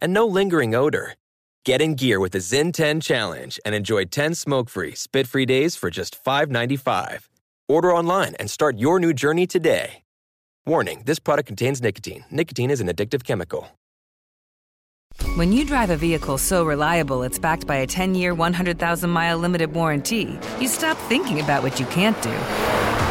and no lingering odor. Get in gear with the Zyn 10 Challenge and enjoy 10 smoke-free, spit-free days for just $5.95. Order online and start your new journey today. Warning, this product contains nicotine. Nicotine is an addictive chemical. When you drive a vehicle so reliable it's backed by a 10 year, 100,000 mile limited warranty, you stop thinking about what you can't do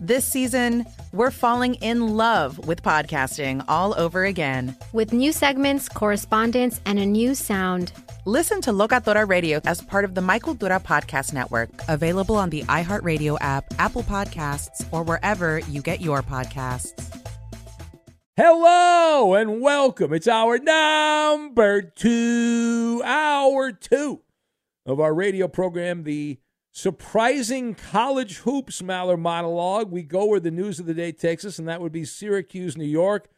This season, we're falling in love with podcasting all over again. With new segments, correspondence, and a new sound. Listen to Locatora Radio as part of the My Cultura Podcast Network, available on the iHeartRadio app, Apple Podcasts, or wherever you get your podcasts. Hello and welcome. It's our number two, hour two of our radio program, the surprising college hoops Maller monologue. We go where the news of the day takes us, and that would be Syracuse, New York,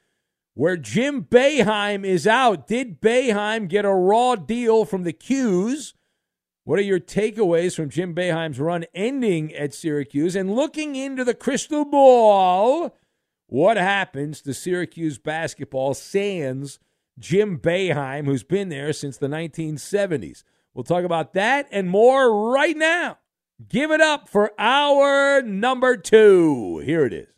where Jim Boeheim is out. Did Boeheim get a raw deal from the 'Cuse? What are your takeaways from Jim Boeheim's run ending at Syracuse? And looking into the crystal ball, what happens to Syracuse basketball sans Jim Boeheim, who's been there since the 1970s? We'll talk about that and more right now Give it up for our number two. Here it is.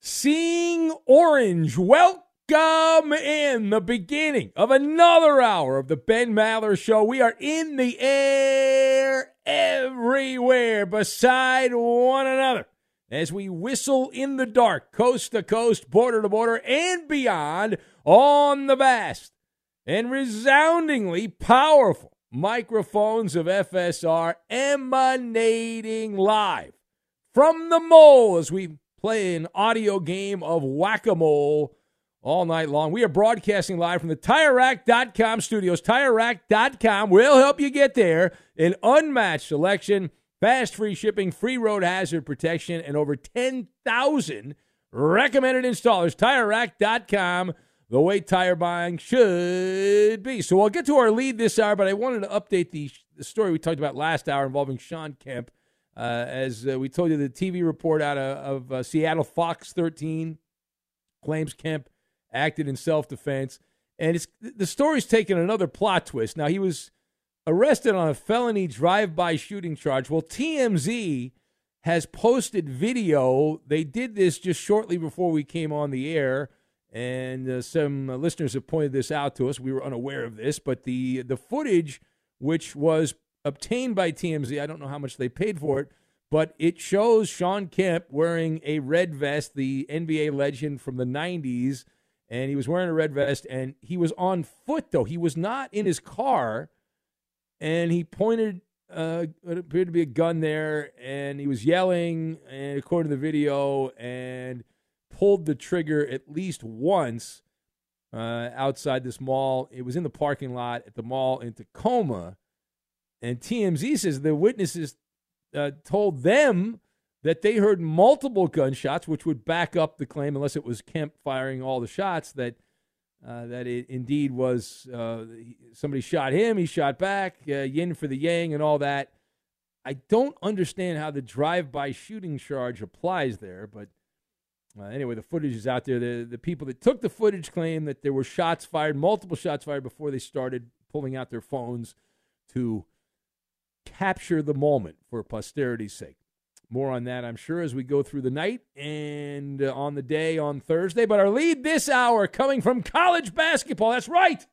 Seeing Orange, welcome in the beginning of another hour of the Ben Maller Show. We are in the air everywhere beside one another as we whistle in the dark, coast to coast, border to border, and beyond on the vast and resoundingly powerful microphones of FSR emanating live from the mole as we play an audio game of whack a mole all night long. We are broadcasting live from the TireRack.com studios. TireRack.com will help you get there. An unmatched selection, fast free shipping, free road hazard protection, and over 10,000 recommended installers. TireRack.com the way tire buying should be. So I'll get to our lead this hour, but I wanted to update the, the story we talked about last hour involving Shawn Kemp. Uh, as uh, we told you, the TV report out of, of uh, Seattle Fox 13 claims Kemp acted in self defense. And it's, the story's taken another plot twist. Now, he was arrested on a felony drive by shooting charge. Well, TMZ has posted video. They did this just shortly before we came on the air and uh, some uh, listeners have pointed this out to us. We were unaware of this, but the the footage, which was obtained by TMZ, I don't know how much they paid for it, but it shows Shawn Kemp wearing a red vest, the NBA legend from the '90s, and he was wearing a red vest, and he was on foot though. He was not in his car, and he pointed. Uh, it appeared to be a gun there, and he was yelling, and according to the video, and pulled the trigger at least once uh, outside this mall. It was in the parking lot at the mall in Tacoma. And TMZ says the witnesses uh, told them that they heard multiple gunshots, which would back up the claim, unless it was Kemp firing all the shots, that uh, that it indeed was uh, somebody shot him, he shot back, uh, yin for the yang, and all that. I don't understand how the drive-by shooting charge applies there, but uh, anyway, the footage is out there. The, the people that took the footage claim that there were shots fired, multiple shots fired before they started pulling out their phones to capture the moment for posterity's sake. More on that, I'm sure, as we go through the night and uh, on the day on Thursday. But our lead this hour coming from college basketball. That's right.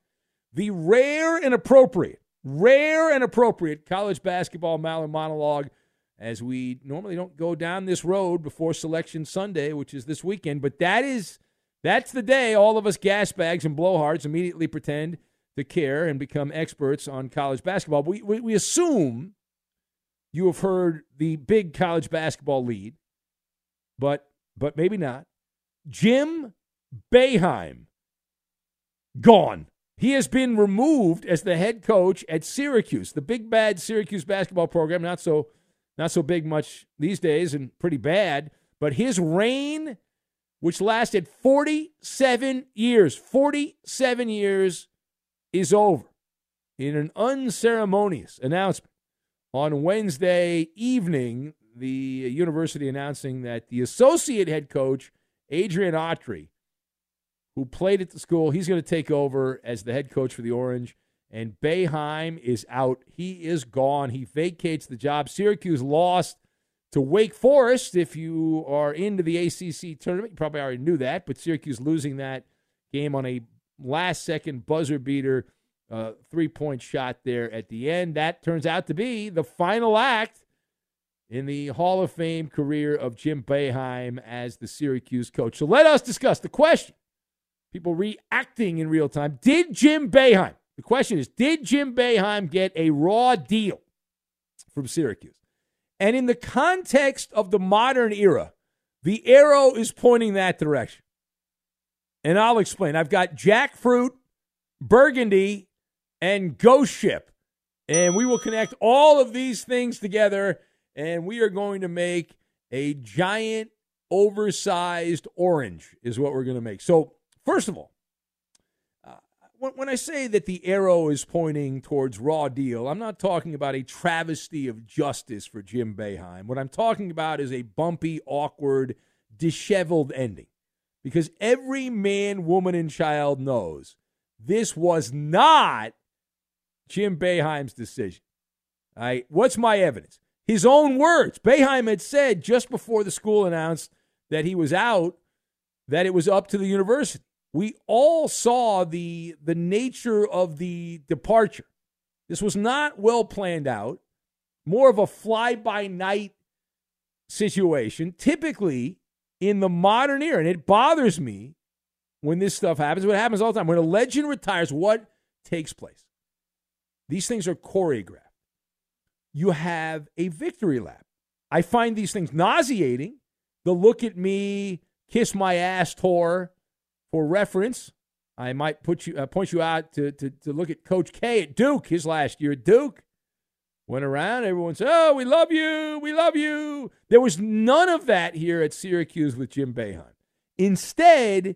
The rare and appropriate, rare and appropriate college basketball Maller monologue as we normally don't go down this road before Selection Sunday, which is this weekend. But that is that's the day all of us gas bags and blowhards immediately pretend to care and become experts on college basketball. We, we, we assume you have heard the big college basketball lead, but but maybe not. Jim Boeheim gone. He has been removed as the head coach at Syracuse, the big bad Syracuse basketball program. Not so not so big much these days and pretty bad, but his reign which lasted 47 years, 47 years is over in an unceremonious announcement on Wednesday evening, the university announcing that the associate head coach, Adrian Autry, who played at the school, he's going to take over as the head coach for the Orange. And Boeheim is out. He is gone. He vacates the job. Syracuse lost to Wake Forest. If you are into the ACC tournament, you probably already knew that, but Syracuse losing that game on a last second buzzer beater uh, three point shot there at the end. That turns out to be the final act in the Hall of Fame career of Jim Boeheim as the Syracuse coach. So let us discuss the question. People reacting in real time. Did Jim Boeheim, the question is, did Jim Boeheim get a raw deal from Syracuse? And in the context of the modern era, the arrow is pointing that direction. And I'll explain. I've got jackfruit, burgundy, and Ghost Ship. And we will connect all of these things together, and we are going to make a giant, oversized orange, is what we're going to make. So, first of all, when, I say that the arrow is pointing towards raw deal, I'm not talking about a travesty of justice for Jim Boeheim. What I'm talking about is a bumpy, awkward, disheveled ending. Because every man, woman, and child knows this was not Jim Boeheim's decision. All right, what's my evidence? His own words. Boeheim had said just before the school announced that he was out that it was up to the university. We all saw the the nature of the departure. This was not well planned out, more of a fly by night situation. Typically, in the modern era, and it bothers me when this stuff happens. What happens all the time when a legend retires, what takes place? These things are choreographed. You have a victory lap. I find these things nauseating. The look at me, kiss my ass tour, for reference, I might put you uh, point you out to, to to look at Coach K at Duke. His last year at Duke went around. Everyone said, "Oh, we love you, we love you." There was none of that here at Syracuse with Jim Boeheim. Instead,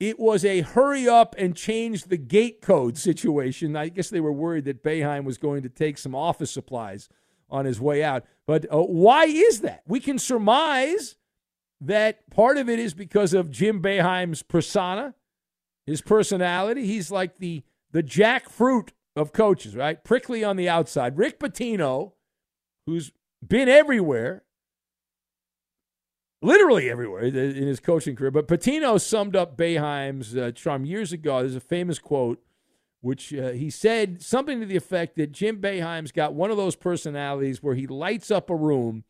it was a hurry up and change the gate code situation. I guess they were worried that Boeheim was going to take some office supplies on his way out. But uh, why is that? We can surmise that part of it is because of Jim Boeheim's persona, his personality. He's like the the jackfruit of coaches, right? Prickly on the outside. Rick Pitino, who's been everywhere, literally everywhere in his coaching career. But Pitino summed up Boeheim's uh, charm years ago. There's a famous quote, which uh, he said something to the effect that Jim Boeheim's got one of those personalities where he lights up a room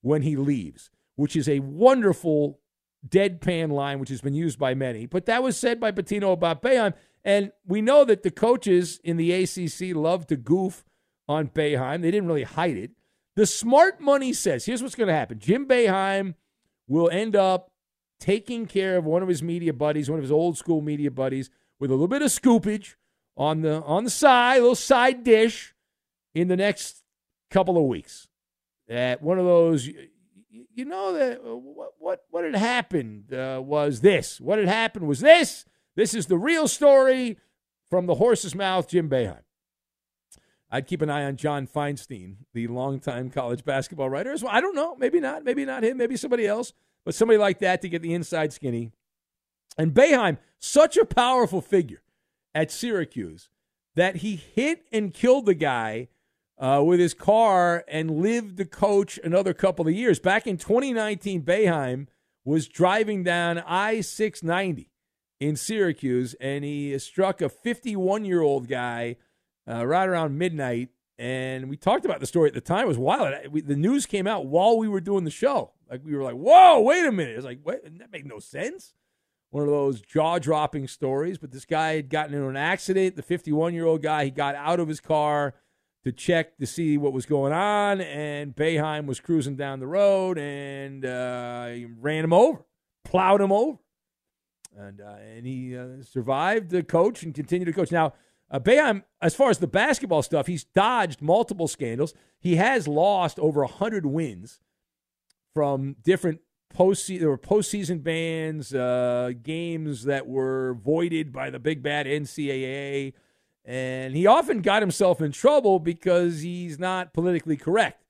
when he leaves, which is a wonderful deadpan line, which has been used by many. But that was said by Pitino about Boeheim. And we know that the coaches in the ACC love to goof on Boeheim. They didn't really hide it. The smart money says here's what's going to happen Jim Boeheim will end up taking care of one of his media buddies, one of his old school media buddies, with a little bit of scoopage on the on the side, a little side dish in the next couple of weeks. At one of those, you know that what what what had happened uh, was this. What had happened was this. This is the real story from the horse's mouth, Jim Boeheim. I'd keep an eye on John Feinstein, the longtime college basketball writer as well. I don't know. Maybe not. Maybe not him. Maybe somebody else. But somebody like that to get the inside skinny. And Boeheim, such a powerful figure at Syracuse that he hit and killed the guy uh, with his car and lived to coach another couple of years. Back in 2019, Boeheim was driving down I 690 in Syracuse, and he struck a 51 year old guy uh, right around midnight. And we talked about the story at the time. It was wild. We, the news came out while we were doing the show. Like we were like, "Whoa, wait a minute!" It was like, "Wait, that made no sense." One of those jaw-dropping stories. But this guy had gotten into an accident. The 51-year-old guy, he got out of his car to check to see what was going on, and Boeheim was cruising down the road and uh, ran him over, plowed him over, and uh, and he uh, survived the coach and continued to coach. Now, uh, Boeheim, as far as the basketball stuff, he's dodged multiple scandals. He has lost over hundred wins from different postseason. There were postseason bans, uh, games that were voided by the big bad NCAA. And he often got himself in trouble because he's not politically correct.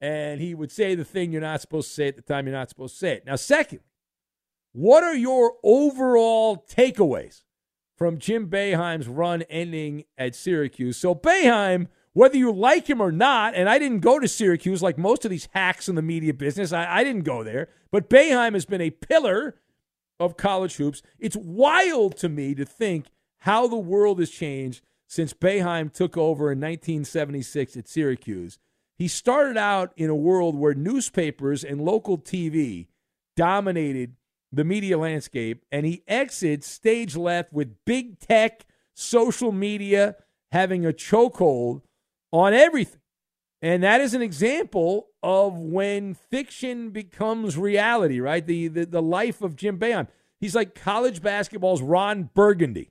And he would say the thing you're not supposed to say at the time you're not supposed to say it. Now, second, what are your overall takeaways from Jim Boeheim's run ending at Syracuse? So, Boeheim, whether you like him or not, and I didn't go to Syracuse like most of these hacks in the media business, I, I didn't go there, but Boeheim has been a pillar of college hoops. It's wild to me to think how the world has changed since Boeheim took over in 1976 at Syracuse. He started out in a world where newspapers and local TV dominated the media landscape, and he exits stage left with big tech, social media having a chokehold on everything. And that is an example of when fiction becomes reality, right? The, the, the life of Jim Boeheim. He's like college basketball's Ron Burgundy.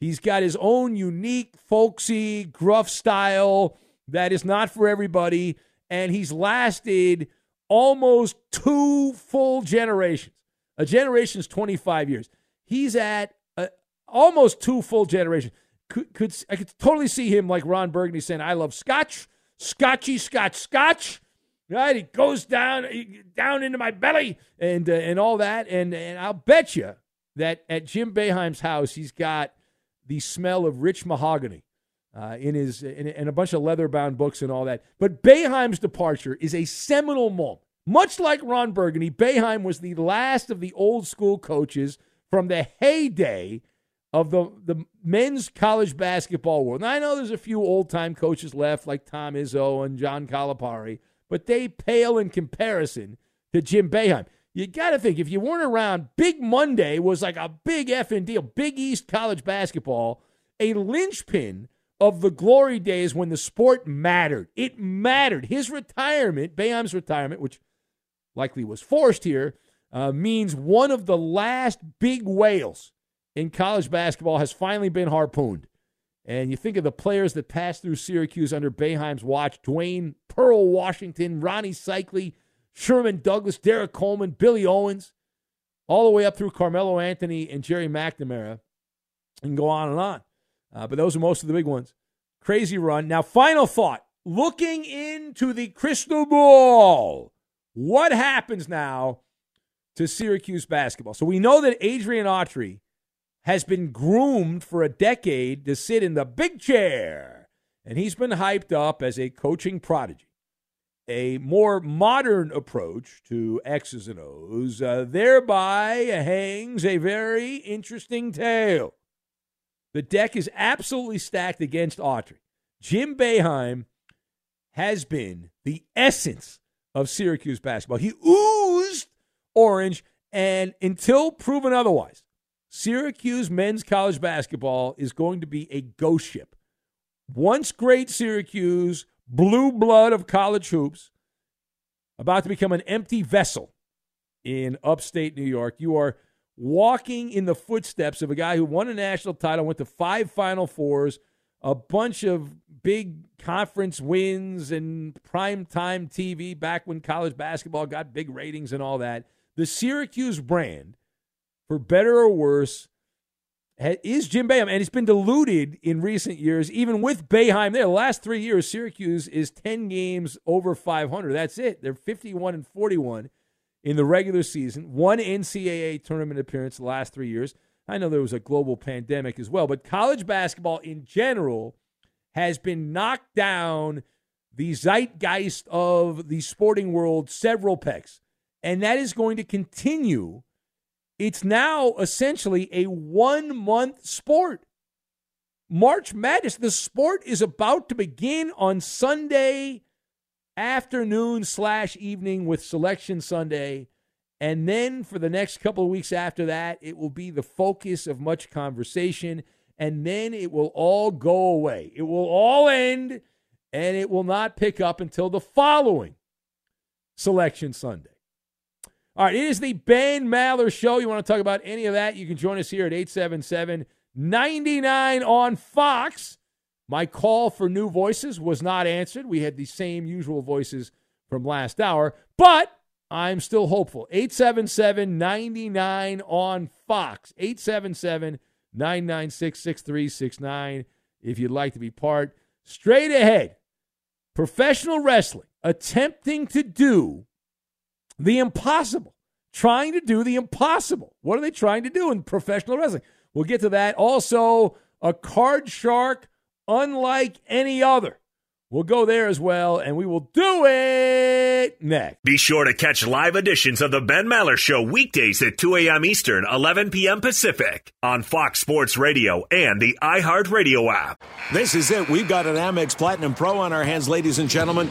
He's got his own unique, folksy, gruff style that is not for everybody. And he's lasted almost two full generations. A generation is 25 years. He's at uh, almost two full generations. Could, could I could totally see him like Ron Burgundy saying, "I love Scotch, Scotchy, Scotch, Scotch." Right? He goes down down into my belly and uh, and all that. And and I'll bet you that at Jim Boeheim's house, he's got the smell of rich mahogany uh, in his in, in, a bunch of leather bound books and all that. But Boeheim's departure is a seminal moment. Much like Ron Burgundy, Boeheim was the last of the old school coaches from the heyday of the, the men's college basketball world. Now, I know there's a few old time coaches left, like Tom Izzo and John Calipari, but they pale in comparison to Jim Boeheim you got to think if you weren't around, Big Monday was like a big effing deal. Big East college basketball, a linchpin of the glory days when the sport mattered. It mattered. His retirement, Boeheim's retirement, which likely was forced here, uh, means one of the last big whales in college basketball has finally been harpooned. And you think of the players that passed through Syracuse under Boeheim's watch Dwayne Pearl Washington, Rony Seikaly, Sherman Douglas, Derrick Coleman, Billy Owens, all the way up through Carmelo Anthony and Gerry McNamara, and go on and on. Uh, but those are most of the big ones. Crazy run. Now, final thought looking into the crystal ball, what happens now to Syracuse basketball? So we know that Adrian Autry has been groomed for a decade to sit in the big chair, and he's been hyped up as a coaching prodigy a more modern approach to X's and O's, uh, thereby hangs a very interesting tale. The deck is absolutely stacked against Autry. Jim Boeheim has been the essence of Syracuse basketball. He oozed orange, and until proven otherwise, Syracuse men's college basketball is going to be a ghost ship. Once great Syracuse blue blood of college hoops, about to become an empty vessel in upstate New York. You are walking in the footsteps of a guy who won a national title, went to five Final Fours, a bunch of big conference wins and prime time TV back when college basketball got big ratings and all that. The Syracuse brand, for better or worse, is Jim Boeheim, and it's been diluted in recent years, even with Boeheim there. The last three years, Syracuse is 10 games over 500. That's it. They're 51 and 41 in the regular season. One NCAA tournament appearance the last three years. I know there was a global pandemic as well, but college basketball in general has been knocked down the zeitgeist of the sporting world several pegs. And that is going to continue. It's now essentially a one month sport. March Madness, the sport is about to begin on Sunday afternoon slash evening with Selection Sunday. And then for the next couple of weeks after that, it will be the focus of much conversation. And then it will all go away. It will all end and it will not pick up until the following Selection Sunday. All right, it is the Ben Maller Show. You want to talk about any of that? You can join us here at 877 99 on Fox. My call for new voices was not answered. We had the same usual voices from last hour, but I'm still hopeful. 877 99 on Fox. 877 996 6369 if you'd like to be part. Straight ahead, professional wrestling attempting to do the impossible, trying to do the impossible. What are they trying to do in professional wrestling? We'll get to that. Also, a card shark unlike any other. We'll go there as well, and we will do it next. Be sure to catch live editions of The Ben Maller Show weekdays at 2 a.m. Eastern, 11 p.m. Pacific on Fox Sports Radio and the iHeartRadio app. This is it. We've got an Amex Platinum Pro on our hands, ladies and gentlemen.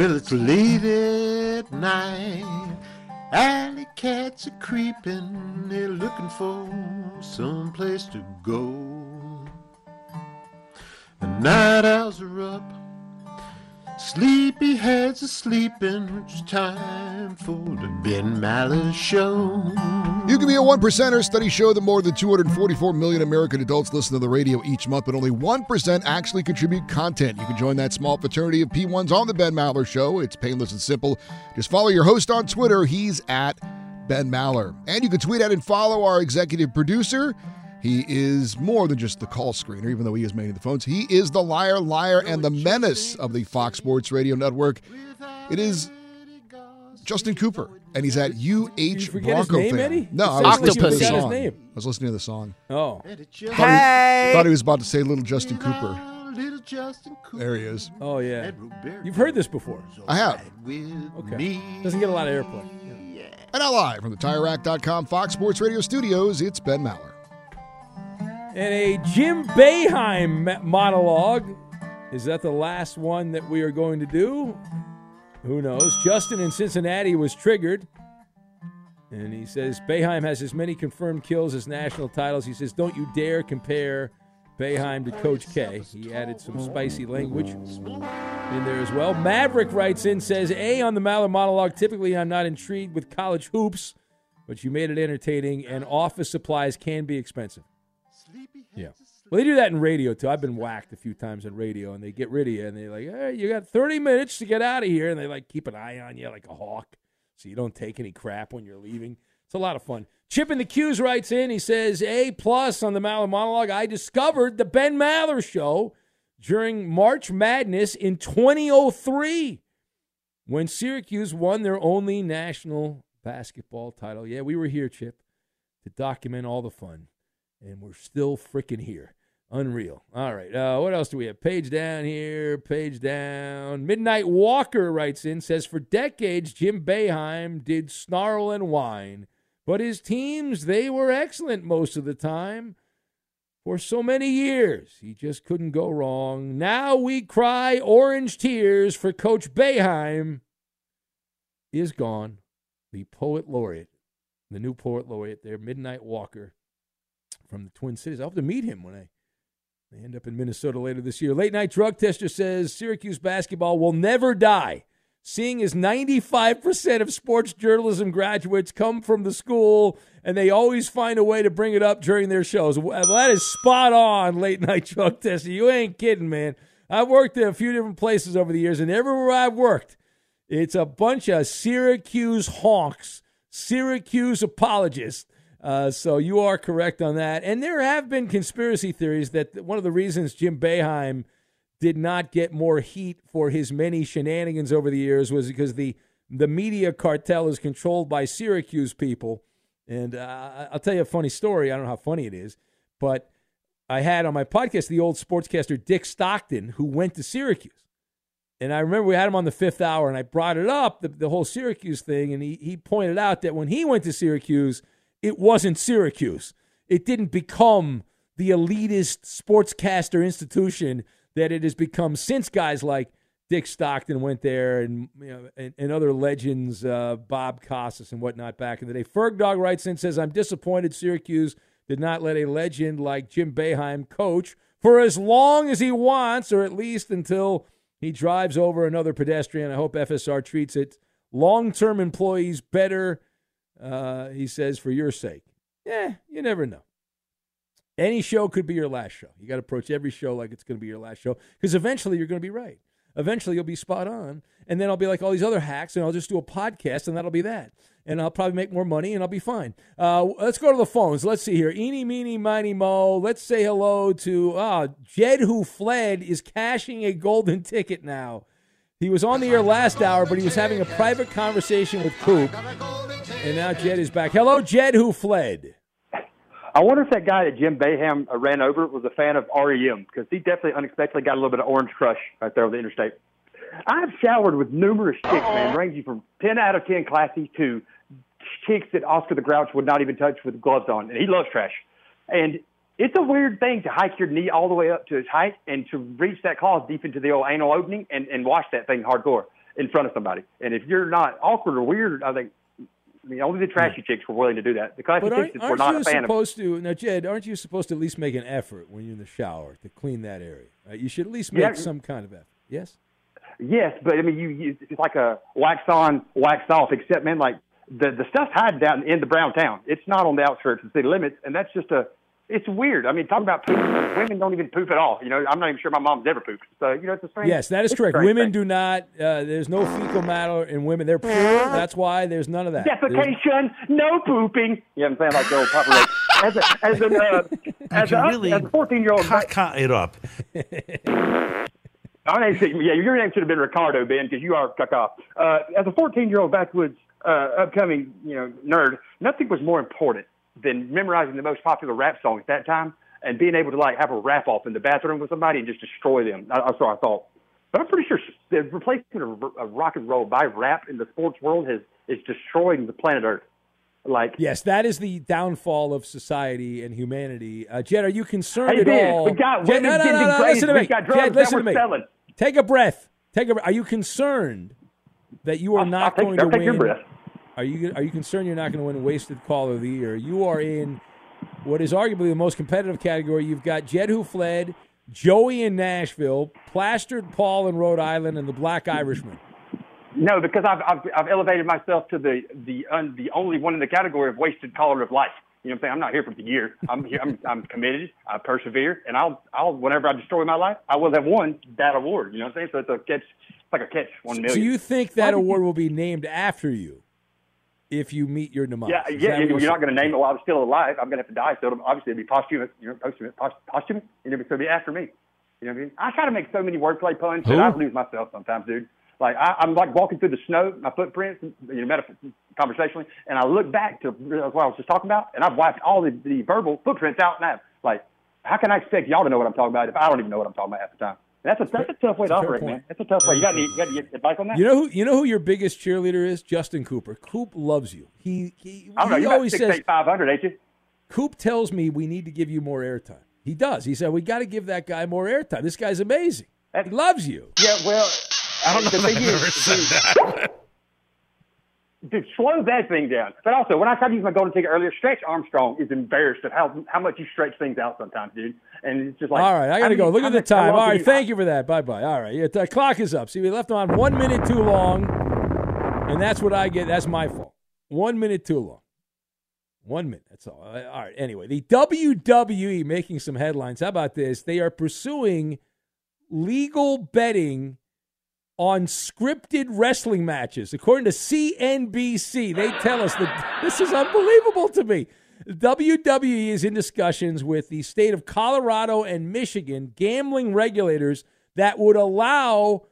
Well, it's late at night. Alley cats are creeping. They're looking for some place to go. The night owls are up. Sleepy heads are sleeping. It's time for the Ben Maller Show. You can be a one percenter. Studies show that more than 244 million American adults listen to the radio each month, but only 1% actually contribute content. You can join that small fraternity of P1s on the Ben Maller Show. It's painless and simple. Just follow your host on Twitter. He's at Ben Maller. And you can tweet at and follow our executive producer. He is more than just the call screener, even though he is manning the phones. He is the liar, liar, and the menace of the Fox Sports Radio Network. It is Justin Cooper, and he's at UH forget his Bronco name, fan. Eddie? No, I was like listening to the his song. name. I was listening to the song. Oh. Thought Hey! he, thought he was about to say Little Justin Cooper. There he is. Oh yeah. You've heard this before. I have. Okay. Doesn't get a lot of airplay. Yeah. And now live from the TireRack.com Fox Sports Radio studios, it's Ben Maller. And a Jim Boeheim monologue. Is that the last one that we are going to do? Who knows? Justin in Cincinnati was triggered. And he says Boeheim has as many confirmed kills as national titles. He says, Don't you dare compare Boeheim to Coach K. He added some spicy language in there as well. Maverick writes in, says, A on the Maller monologue. Typically, I'm not intrigued with college hoops, but you made it entertaining, and office supplies can be expensive. Yeah. Well, they do that in radio too. I've been whacked a few times in radio, and they get rid of you, and they're like, "Hey, you got 30 minutes to get out of here," and they like keep an eye on you like a hawk, so you don't take any crap when you're leaving. It's a lot of fun. Chip in the 'Cuse writes in. He says, "A plus on the Maller monologue. I discovered the Ben Maller show during March Madness in 2003 when Syracuse won their only national basketball title. Yeah, we were here, Chip, to document all the fun and we're still freaking here. Unreal. All right. Uh, what else do we have? Page down here, page down. Midnight Walker writes in, says, For decades, Jim Boeheim did snarl and whine, but his teams, they were excellent most of the time. For so many years, he just couldn't go wrong. Now we cry orange tears for Coach Boeheim is gone. The poet laureate, the new poet laureate there, Midnight Walker from the Twin Cities. I hope to meet him when I, end up in Minnesota later this year. Late night drug tester says Syracuse basketball will never die. Seeing as 95% of sports journalism graduates come from the school and they always find a way to bring it up during their shows. Well, that is spot on, late night drug tester. You ain't kidding, man. I've worked at a few different places over the years, and everywhere I've worked, it's a bunch of Syracuse honks, Syracuse apologists. Uh, so you are correct on that. And there have been conspiracy theories that one of the reasons Jim Boeheim did not get more heat for his many shenanigans over the years was because the the media cartel is controlled by Syracuse people. And uh, I'll tell you a funny story. I don't know how funny it is, but I had on my podcast the old sportscaster Dick Stockton, who went to Syracuse. And I remember we had him on the fifth hour, and I brought it up, the, the whole Syracuse thing, and he, he pointed out that when he went to Syracuse, it wasn't Syracuse. It didn't become the elitist sportscaster institution that it has become since guys like Dick Stockton went there and you know, and, and other legends, uh, Bob Costas and whatnot back in the day. Ferg Dog writes in says, I'm disappointed Syracuse did not let a legend like Jim Boeheim coach for as long as he wants, or at least until he drives over another pedestrian. I hope FSR treats its long term employees better, uh, he says, for your sake. Yeah, you never know. Any show could be your last show. You got to approach every show like it's going to be your last show because eventually you're going to be right. Eventually you'll be spot on. And then I'll be like all these other hacks and I'll just do a podcast and that'll be that. And I'll probably make more money and I'll be fine. Uh, let's go to the phones. Let's see here. Eeny, meeny, miny, mo. Let's say hello to ah, Jed, who fled, is cashing a golden ticket now. He was on the air last hour, but he was having a private conversation with Coop. And now Jed is back. Hello, Jed, who fled. I wonder if that guy that Jim Boeheim uh, ran over was a fan of REM because he definitely unexpectedly got a little bit of orange crush right there on the interstate. I've showered with numerous chicks, man, ranging from 10 out of 10 classy to chicks that Oscar the Grouch would not even touch with gloves on. And he loves trash. And it's a weird thing to hike your knee all the way up to its height and to reach that claw deep into the old anal opening and, and wash that thing hardcore. in front of somebody. And if you're not awkward or weird, I think I mean, only the trashy chicks were willing to do that. The classy But chicks aren't, were aren't not you a fan of. supposed to now, Jed? Aren't you supposed to at least make an effort when you're in the shower to clean that area? Right? You should at least make Yeah. some kind of effort. Yes. Yes, but I mean, you, you it's like a wax on, wax off. Except, man, like the the stuff's hiding down in the brown town. It's not on the outskirts of the city limits, and that's just a. It's weird. I mean, talking about poop, women don't even poop at all. You know, I'm not even sure my mom's ever pooped. So you know, it's a strange. Yes, that is correct. Women thing. do not. Uh, there's no fecal matter in women. They're pure. That's why there's none of that. There's- Defecation, no pooping. You know what I'm saying? Like the old Papa Roach. As a, as an, uh, as, a, really as a 14 year old. Caca it up. Our name, yeah, your name should have been Ricardo, Ben, because you are caca. Uh, as a 14 year old backwoods uh, upcoming, you know, nerd, nothing was more important than memorizing the most popular rap song at that time and being able to like have a rap off in the bathroom with somebody and just destroy them. I- That's what I thought. But I'm pretty sure the replacement of, of rock and roll by rap in the sports world has is destroying the planet Earth. Like Yes, that is the downfall of society and humanity. Uh, Jed, are you concerned Hey, at all? we got Jed, no, no, no, no, listen to We me. got drugs Jed, that listen we're to me. selling. Take a breath. Take a. Are you concerned that you are not I'll going take, I'll to win? Are you are you concerned you're not going to win Wasted Call of the Year? You are in what is arguably the most competitive category. You've got Jed who fled, Joey in Nashville, Plastered Paul in Rhode Island, and the Black Irishman. No, because I've, I've I've elevated myself to the the un, the only one in the category of wasted color of life. You know what I'm saying? I'm not here for the year. I'm here. I'm I'm committed. I persevere, and I'll I'll whenever I destroy my life, I will have won that award. You know what I'm saying? So it's a catch. It's like a catch one million. So you think that award will be named after you if you meet your demise? Yeah, Is yeah. You're, you're not going to name it while I'm still alive. I'm going to have to die. So it'll, obviously, it'll be posthumous. You know, posthumous. Pos- posthumous. You know, so it'll be after me. You know what I mean? I try to make so many wordplay puns that I lose myself sometimes, dude. Like I, I'm like walking through the snow, my footprints, you know, metaphor, conversationally, and I look back to realize what I was just talking about, and I've wiped all the, the verbal footprints out now. Like, how can I expect y'all to know what I'm talking about if I don't even know what I'm talking about half the time? That's a that's a tough way to That's a fair operate, point. man. That's a tough way. You got any, you got any advice on that? You know who you know who your biggest cheerleader is? Justin Cooper. Coop loves you. He he, I don't know. he You're always about six, says five hundred, ain't you? Coop tells me we need to give you more airtime. He does. He said we got to give that guy more airtime. This guy's amazing. he loves you. Yeah, well, I don't know the if thing I've is, ever said that. Dude, slow that thing down. But also, when I tried to use my golden ticket earlier, Stretch Armstrong is embarrassed of how how much you stretch things out sometimes, dude. And it's just like, All right, I got to mean, go. Look at the time. All right, you- thank you for that. Bye bye. All right, yeah, the clock is up. See, we left on one minute too long, and that's what I get. That's my fault. One minute too long. One minute. That's all. All right. Anyway, the WWE making some headlines. How about this? They are pursuing legal betting on scripted wrestling matches. According to CNBC, they tell us that this is unbelievable to me. WWE is in discussions with the state of Colorado and Michigan gambling regulators that would allow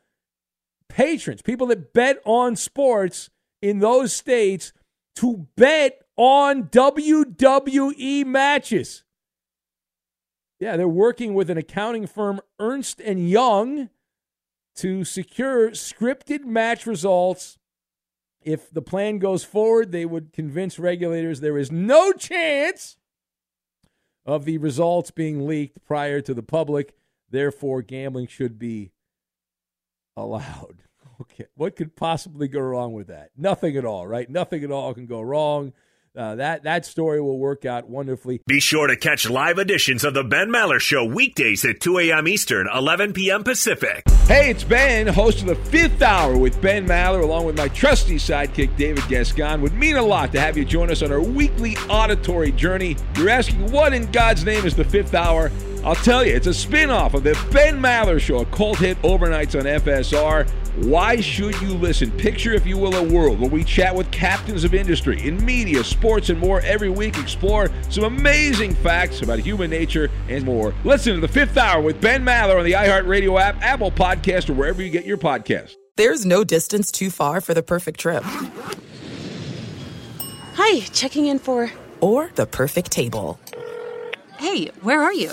patrons, people that bet on sports in those states, to bet on WWE matches. Yeah, they're working with an accounting firm, Ernst and Young, to secure scripted match results. If the plan goes forward, they would convince regulators there is no chance of the results being leaked prior to the public. Therefore, gambling should be allowed. Okay. What could possibly go wrong with that? Nothing at all, right? Nothing at all can go wrong. Uh, that that story will work out wonderfully. Be sure to catch live editions of the Ben Maller Show weekdays at 2 a.m. Eastern, 11 p.m. Pacific. Hey, it's Ben, host of the Fifth Hour with Ben Maller, along with my trusty sidekick David Gascon. Would mean a lot to have you join us on our weekly auditory journey. You're asking, what in God's name is the Fifth Hour? I'll tell you, it's a spin-off of the Ben Maller Show, a cult hit overnights on FSR. Why should you listen? Picture, if you will, a world where we chat with captains of industry in media, sports, and more every week. Explore some amazing facts about human nature and more. Listen to the Fifth Hour with Ben Maller on the iHeartRadio app, Apple Podcast, or wherever you get your podcasts. There's no distance too far for the perfect trip. Hi, checking in for. Or the perfect table. Hey, where are you?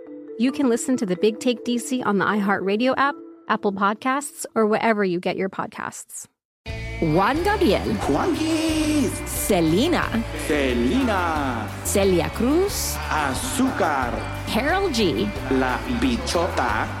you can listen to the Big Take DC on the iHeartRadio app, Apple Podcasts, or wherever you get your podcasts. Juan Gabriel. Juanquis. Selena. Selena. Celia Cruz. Azúcar. Karol G. La Bichota.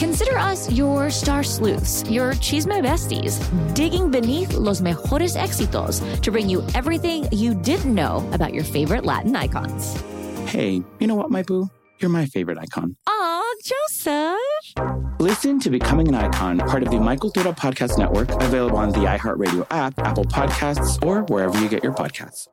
Consider us your star sleuths, your chisme besties, digging beneath los mejores éxitos to bring you everything you didn't know about your favorite Latin icons. Hey, you know what, my boo? You're my favorite icon. Aw, Joseph. Listen to Becoming an Icon, part of the My Cultura Podcast Network, available on the iHeartRadio app, Apple Podcasts, or wherever you get your podcasts.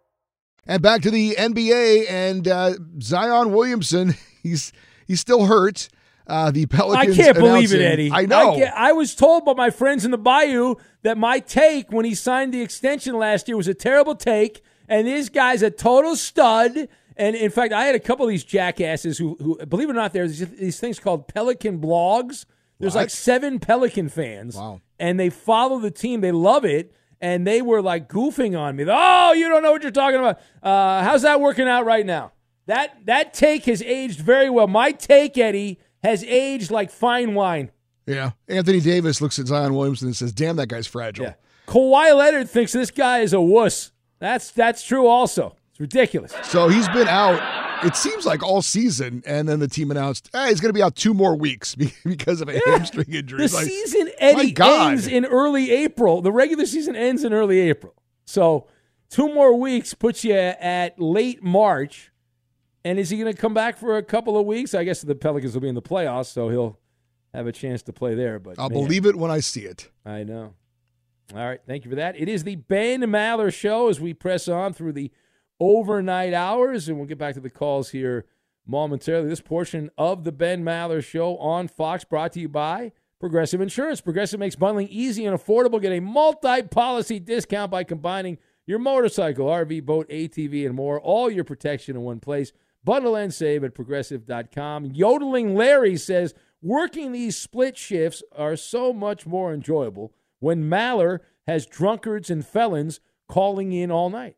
And back to the NBA and uh, Zion Williamson. He's he's still hurt. Uh, the Pelicans. I can't believe it, Eddie. I know. I, I was told by my friends in the Bayou that my take when he signed the extension last year was a terrible take, and this guy's a total stud. And in fact, I had a couple of these jackasses who, who believe it or not, there's these things called Pelican blogs. There's like seven Pelican fans. Wow. And they follow the team. They love it. And they were like goofing on me. Oh, you don't know what you're talking about. Uh, how's that working out right now? That that take has aged very well. My take, Eddie, has aged like fine wine. Yeah. Anthony Davis looks at Zion Williamson and says, "Damn, that guy's fragile." Yeah. Kawhi Leonard thinks this guy is a wuss. That's that's true also. It's ridiculous. So he's been out. It seems like all season, and then the team announced, "Hey, he's going to be out two more weeks because of a hamstring injury." The like, season Eddie ends in early April. The regular season ends in early April. So two more weeks puts you at late March. And is he going to come back for a couple of weeks? I guess the Pelicans will be in the playoffs, so he'll have a chance to play there. But I'll man, believe it when I see it. I know. All right, thank you for that. It is the Ben Maller Show as we press on through the overnight hours, and we'll get back to the calls here momentarily. This portion of the Ben Maller Show on Fox brought to you by Progressive Insurance. Progressive makes bundling easy and affordable. Get a multi-policy discount by combining your motorcycle, RV, boat, ATV, and more. All your protection in one place. Bundle and save at progressive.com. Yodeling Larry says working these split shifts are so much more enjoyable when Maller has drunkards and felons calling in all night.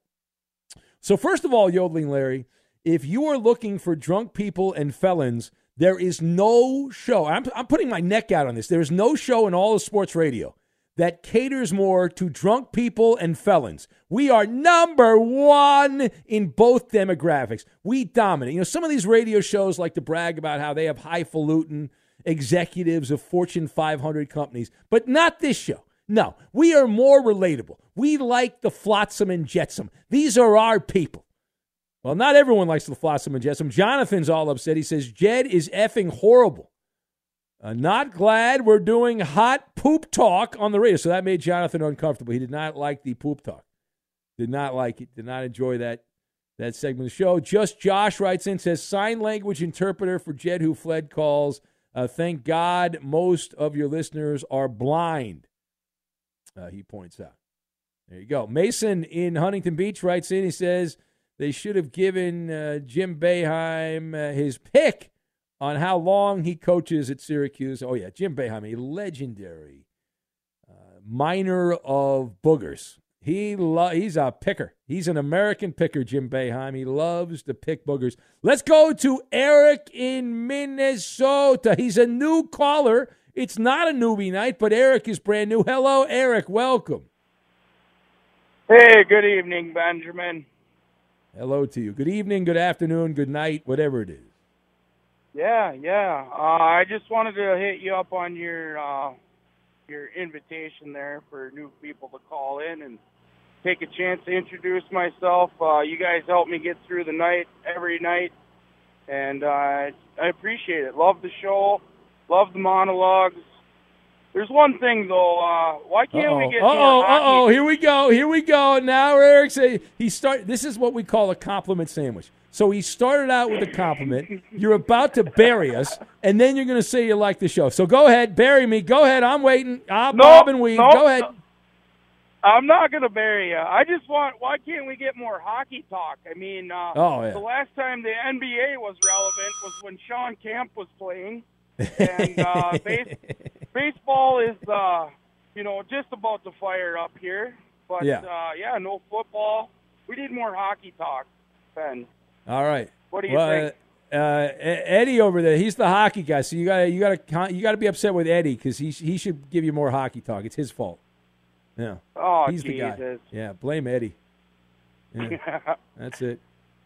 So, first of all, Yodeling Larry, if you are looking for drunk people and felons, there is no show. I'm, I'm putting my neck out on this. There is no show in all of sports radio that caters more to drunk people and felons. We are number one in both demographics. We dominate. You know, some of these radio shows like to brag about how they have highfalutin executives of Fortune 500 companies, but not this show. No, we are more relatable. We like the flotsam and jetsam. These are our people. Well, not everyone likes the flotsam and jetsam. Jonathan's all upset. He says Jed is effing horrible. Uh, not glad we're doing hot poop talk on the radio. So that made Jonathan uncomfortable. He did not like the poop talk. Did not like it. Did not enjoy that that segment of the show. Just Josh writes in says sign language interpreter for Jed who fled calls. Uh, thank God most of your listeners are blind. Uh, he points out. There you go. Mason in Huntington Beach writes in. He says they should have given uh, Jim Boeheim uh, his pick on how long he coaches at Syracuse. Oh, yeah, Jim Boeheim, a legendary uh, miner of boogers. He lo- he's a picker. He's an American picker, Jim Boeheim. He loves to pick boogers. Let's go to Eric in Minnesota. He's a new caller. It's not a newbie night, but Eric is brand new. Hello, Eric. Welcome. Hey, good evening, Benjamin. Hello to you. Good evening, good afternoon, good night, whatever it is. Yeah, yeah. Uh, I just wanted to hit you up on your uh, your invitation there for new people to call in and take a chance to introduce myself. Uh, you guys help me get through the night every night, and uh, I appreciate it. Love the show, love the monologues. There's one thing though. Uh, why can't Uh-oh. we get? Uh oh, uh oh, here we go, here we go. Now Eric say he start. This is what we call a compliment sandwich. So he started out with a compliment. You're about to bury us, and then you're going to say you like the show. So go ahead, bury me. Go ahead. I'm waiting. Ah, No, bob and weave. no, go ahead. I'm not gonna bury you. I just want. Why can't we get more hockey talk? I mean, uh, Oh, yeah. the last time the NBA was relevant was when Shawn Kemp was playing, and uh, base, baseball is, uh, you know, just about to fire up here. But Yeah. uh, yeah, no football. We need more hockey talk, Ben. All right. What do you well, think? Uh, uh, Eddie over there, he's the hockey guy. So you got to you got to you got to be upset with Eddie because he he should give you more hockey talk. It's his fault. Yeah. Oh, he's the guy. Jesus. Yeah. Blame Eddie. Yeah. That's it.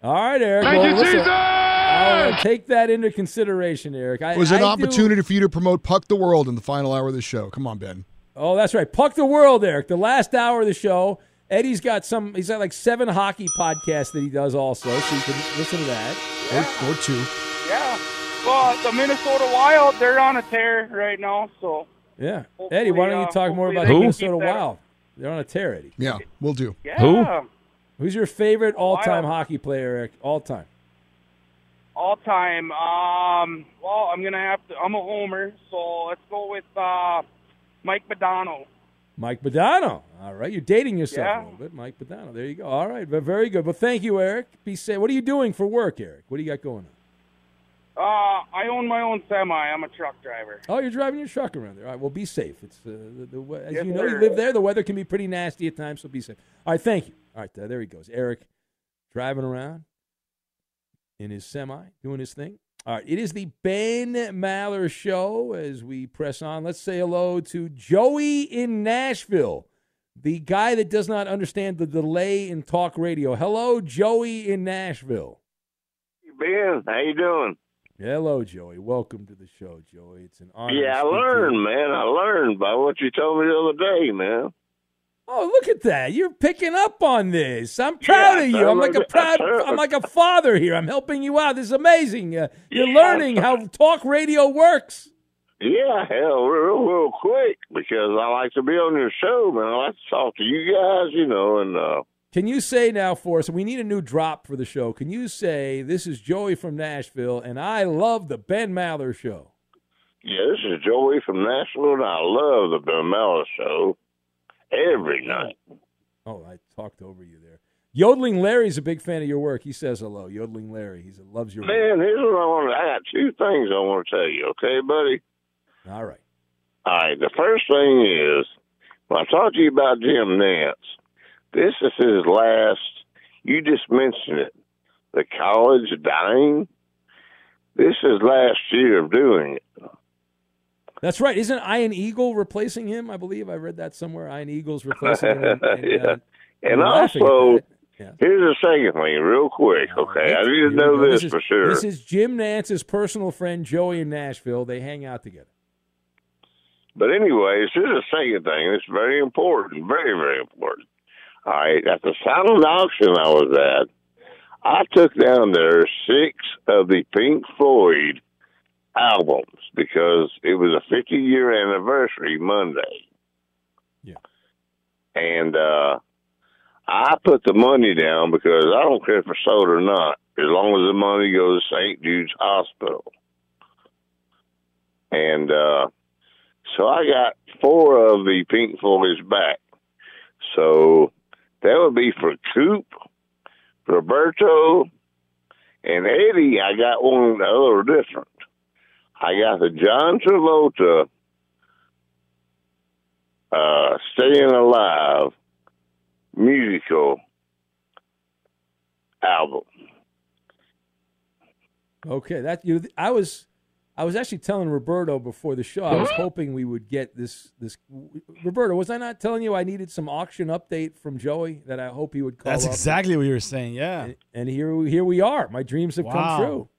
All right, Eric. Thank well, you, listen, Jesus! I'll, uh, take that into consideration, Eric. I, It was an I do- opportunity for you to promote Puck the World in the final hour of the show. Come on, Ben. Oh, that's right. Puck the world, Eric. The last hour of the show. Eddie's got some. He's got like seven hockey podcasts that he does also, so you can listen to that. Or, or two. Yeah. Well, the Minnesota Wild, they're on a tear right now, so Yeah. Eddie, why don't you uh, talk more about they the Minnesota Wild? They're on a tear, Eddie. Yeah, we'll do. yeah. Who? Who's your favorite all-time Wild. hockey player, Eric? All time. All time. Um, well, I'm gonna have to. I'm a homer, so let's go with uh, Mike Modano. Mike Modano. All right, you're dating yourself Yeah. a little bit, Mike Modano. There you go. All right, ve- very good. Well, thank you, Eric. Be safe. What are you doing for work, Eric? What do you got going on? Uh, I own my own semi. I'm a truck driver. Oh, you're driving your truck around there. All right, well, be safe. It's uh, the, the, as Yes, you know, you live there. The weather can be pretty nasty at times, so be safe. All right, thank you. All right, uh, there he goes, Eric, driving around in his semi, doing his thing. All right, it is the Ben Maller Show. As we press on, let's say hello to Joey in Nashville, the guy that does not understand the delay in talk radio. Hello, Joey in Nashville. Ben, how you doing? Hello, Joey. Welcome to the show, Joey. It's an honor. to yeah, I speak to you. learned, man. I learned by what you told me the other day, man. Oh, look at that! You're picking up on this. I'm proud Yeah, of you. I'm like a proud. I'm- like a father here. I'm helping you out. This is amazing. Uh, you're Yeah. learning how talk radio works. Yeah, hell, real, real quick because I like to be on your show, man. I like to talk to you guys, you know, and uh, Can you say now for us? We need a new drop for the show. Can you say this is Joey from Nashville, and I love the Ben Maller Show? yeah, this is Joey from Nashville, and I love the Ben Miller show every night. Oh, I talked over you there. Yodeling Larry's a big fan of your work. He says hello. Yodeling Larry. He loves your work. Man, here's what I want. to I got two things I want to tell you. Okay, buddy. All right. All right. The first thing is when I talked to you about Jim Nantz. This is his last. You just mentioned it. The college dying. This is last year of doing it. That's right. Isn't Ian Eagle replacing him? I believe I read that somewhere. Ian Eagle's replacing him. And, and, yeah. uh, and we're laughing at also. Yeah. here's the second thing, real quick. Okay, I need to know go. this, is, for sure. This is Jim Nantz's personal friend Joey in Nashville. They hang out together. But anyways, here's the second thing. It's very important, very, very important. All right, at the silent auction I was at, I took down there six of the Pink Floyd albums because it was a 50 year anniversary Monday. Yeah. And uh, I put the money down because I don't care if it's sold or not, as long as the money goes to St. Jude's Hospital. And uh, so I got four of the Pink Floyd's back. So that would be for Coop, Roberto, and Eddie. I got one a little different. I got the John Travolta uh, Staying Alive musical album. Okay, that you. I was, I was actually telling Roberto before the show. I was hoping we would get this. This Roberto, was I not telling you I needed some auction update from Joey that I hope he would call. That's up? exactly what you were saying. Yeah. And, and here, we- here we are. My dreams have Wow. come true.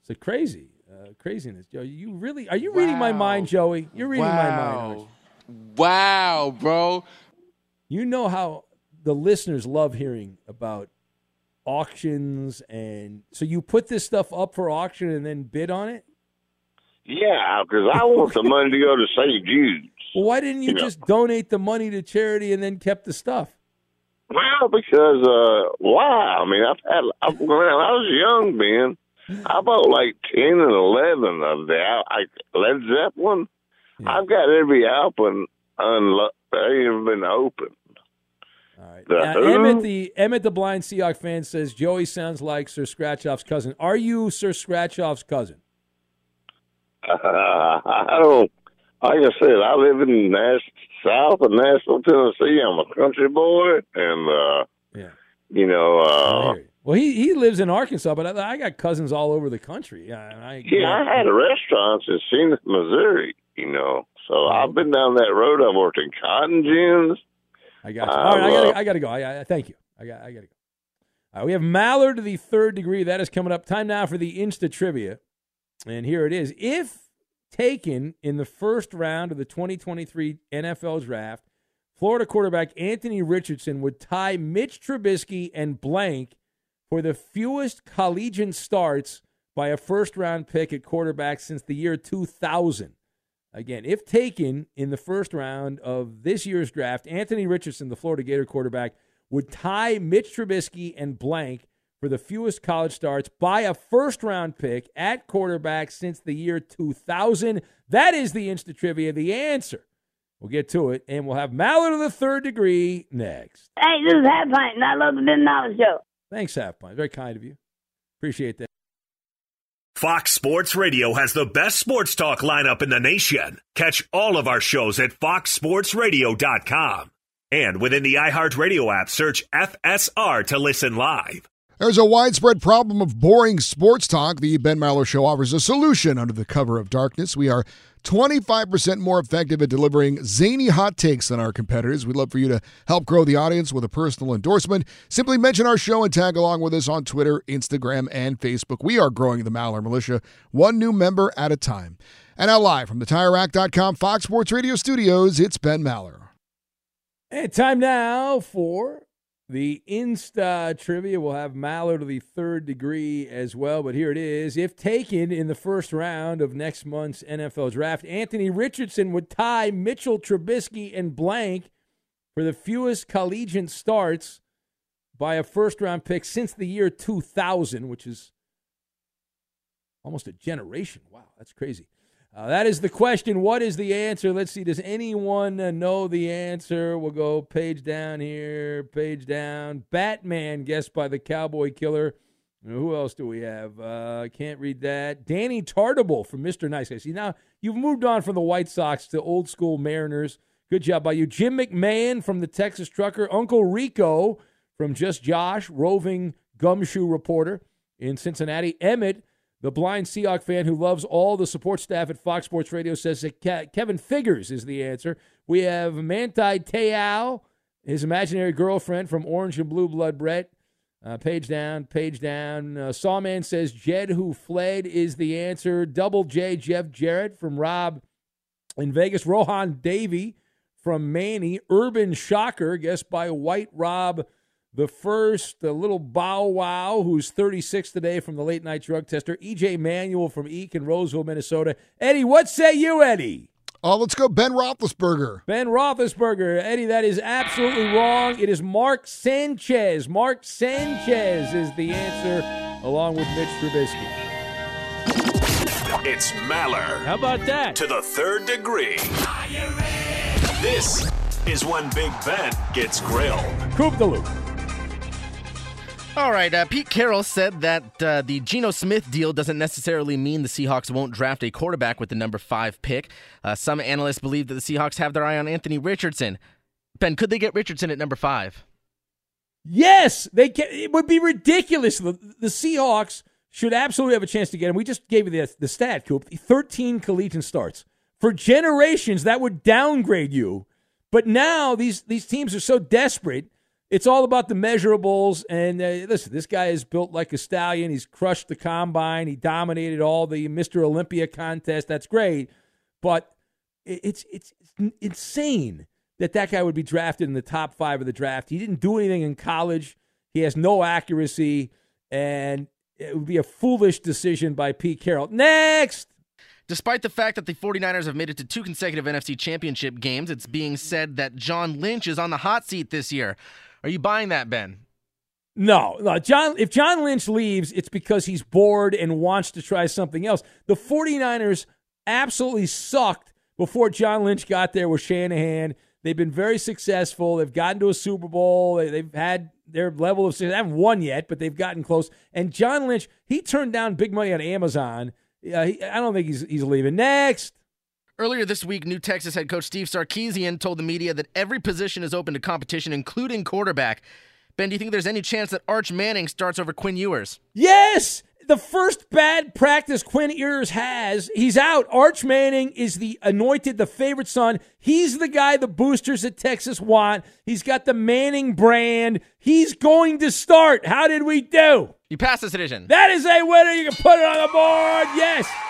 It's a crazy, uh, craziness, Joe. You really are you reading my mind, Joey? You're reading my mind. aren't you? Wow, bro. You know how the listeners love hearing about auctions, and so you put this stuff up for auction and then bid on it. Yeah, because I want the money to go to St. Jude's. Well, why didn't you, You know. just donate the money to charity and then kept the stuff? Well, because uh, wow, I mean, I've had I, when I was young, Ben. I bought like ten and eleven of the I, Led Zeppelin. I've got every album unlo- they have been opened. All right. The Now, Who? Emmett, the Emmett, the blind Seahawk fan says Joey sounds like Sir Scratchoff's cousin. Are you Sir Scratchoff's cousin? I don't. Like I said, I live in Nash, south of Nashville, Tennessee. I'm a country boy, and uh, yeah, you know, uh, Well, he, he lives in Arkansas, but I, I got cousins all over the country. Yeah, I, yeah, I had a restaurant in Zenith, Missouri. You know, so I've been down that road. I've worked in cotton gins. I got you. All right, I gotta, I gotta go. I, I thank you. I got, I gotta go. All right, we have Maller to the third degree. That is coming up. Time now for the Insta trivia, and here it is. If taken in the first round of the 2023 NFL Draft, Florida quarterback Anthony Richardson would tie Mitch Trubisky and blank for the fewest collegiate starts by a first round pick at quarterback since the year 2000. Again, if taken in the first round of this year's draft, Anthony Richardson, the Florida Gator quarterback, would tie Mitch Trubisky and blank for the fewest college starts by a first round pick at quarterback since the year 2000. That is the instant trivia. The answer. We'll get to it, and we'll have Maller of the third degree next. Hey, this is Half Pint, and I love the Ben Knowledge Show. Thanks, Half Pint. Very kind of you. Appreciate that. Fox Sports Radio has the best sports talk lineup in the nation. Catch all of our shows at foxsportsradio.com. And within the iHeartRadio app, search FSR to listen live. There's a widespread problem of boring sports talk. The Ben Maller Show offers a solution under the cover of darkness. We are 25% more effective at delivering zany hot takes than our competitors. We'd love for you to help grow the audience with a personal endorsement. Simply mention our show and tag along with us on Twitter, Instagram, and Facebook. We are growing the Maller Militia, one new member at a time. And now, live from the TireRack.com Fox Sports Radio studios, it's Ben Maller. And time now for the Insta trivia. We'll have Maller to the third degree as well, but here it is. If taken in the first round of next month's NFL draft, Anthony Richardson would tie Mitchell Trubisky and blank for the fewest collegiate starts by a first round pick since the year 2000, which is almost a generation. Wow, that's crazy. Uh, that is the question. What is the answer? Let's see. Does anyone uh, know the answer? We'll go page down here, page down. Batman, guessed by the Cowboy Killer. Who else do we have? Uh, can't read that. Danny Tartabull from Mr. Nice Guy. See, now you've moved on from the White Sox to old school Mariners. Good job by you. Jim McMahon from the Texas Trucker. Uncle Rico from Just Josh, roving gumshoe reporter in Cincinnati. Emmett The blind Seahawk fan who loves all the support staff at Fox Sports Radio says that Ke- Kevin Figures is the answer. We have Manti Te'o, his imaginary girlfriend from Orange and Blue Blood Brett. Uh, page down, page down. Uh, Sawman says Jed who fled is the answer. Double J Jeff Jarrett from Rob in Vegas. Rohan Davey from Manny. Urban Shocker, guessed by White Rob the first. The little Bow Wow, who's 36 today from the late night drug tester. EJ Manuel from Eek in Roseville, Minnesota. Eddie, what say you, Eddie? Oh, let's go Ben Roethlisberger. Ben Roethlisberger. Eddie, that is absolutely wrong. It is Mark Sanchez. Mark Sanchez is the answer, along with Mitch Trubisky. It's Maller. How about that? To the third degree. This is when Big Ben gets grilled. Coop the loop. All right, uh, Pete Carroll said that uh, the Geno Smith deal doesn't necessarily mean the Seahawks won't draft a quarterback with the number five pick. Uh, some analysts believe that the Seahawks have their eye on Anthony Richardson. Ben, could they get Richardson at number five? Yes, they can. It would be ridiculous. The, the Seahawks should absolutely have a chance to get him. We just gave you the, the stat, Coop. 13 collegiate starts. For generations, that would downgrade you. But now these, these teams are so desperate – it's all about the measurables. And uh, listen, this guy is built like a stallion. He's crushed the combine. He dominated all the Mr. Olympia contest. That's great, but it's it's, it's insane that that guy would be drafted in the top five of the draft. He didn't do anything in college. He has no accuracy, and it would be a foolish decision by Pete Carroll. Next. Despite the fact that the 49ers have made it to two consecutive NFC championship games, it's being said that John Lynch is on the hot seat this year. Are you buying that, Ben? No, no. John, if John Lynch leaves, it's because he's bored and wants to try something else. The 49ers absolutely sucked before John Lynch got there with Shanahan. They've been very successful. They've gotten to a Super Bowl. They've had their level of success. They haven't won yet, but they've gotten close. And John Lynch, he turned down big money on Amazon. Uh, he, I don't think he's he's leaving. Next. Earlier this week, new Texas head coach Steve Sarkisian told the media that every position is open to competition, including quarterback. Ben, do you think there's any chance that Arch Manning starts over Quinn Ewers? Yes! The first bad practice Quinn Ewers has, he's out. Arch Manning is the anointed, the favorite son. He's the guy the boosters at Texas want. He's got the Manning brand. He's going to start. How did we do? You passed this edition. That is a winner. You can put it on the board. Yes.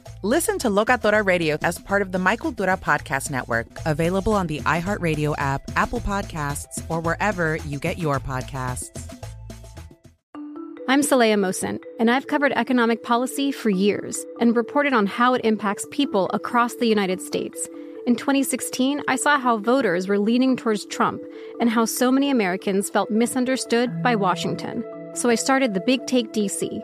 Listen to Locatora Radio as part of the My Cultura Podcast Network, available on the iHeartRadio app, Apple Podcasts, or wherever you get your podcasts. I'm Saleha Mohsin, and I've covered economic policy for years and reported on how it impacts people across the United States. In 2016, I saw how voters were leaning towards Trump and how so many Americans felt misunderstood by Washington. So I started the Big Take DC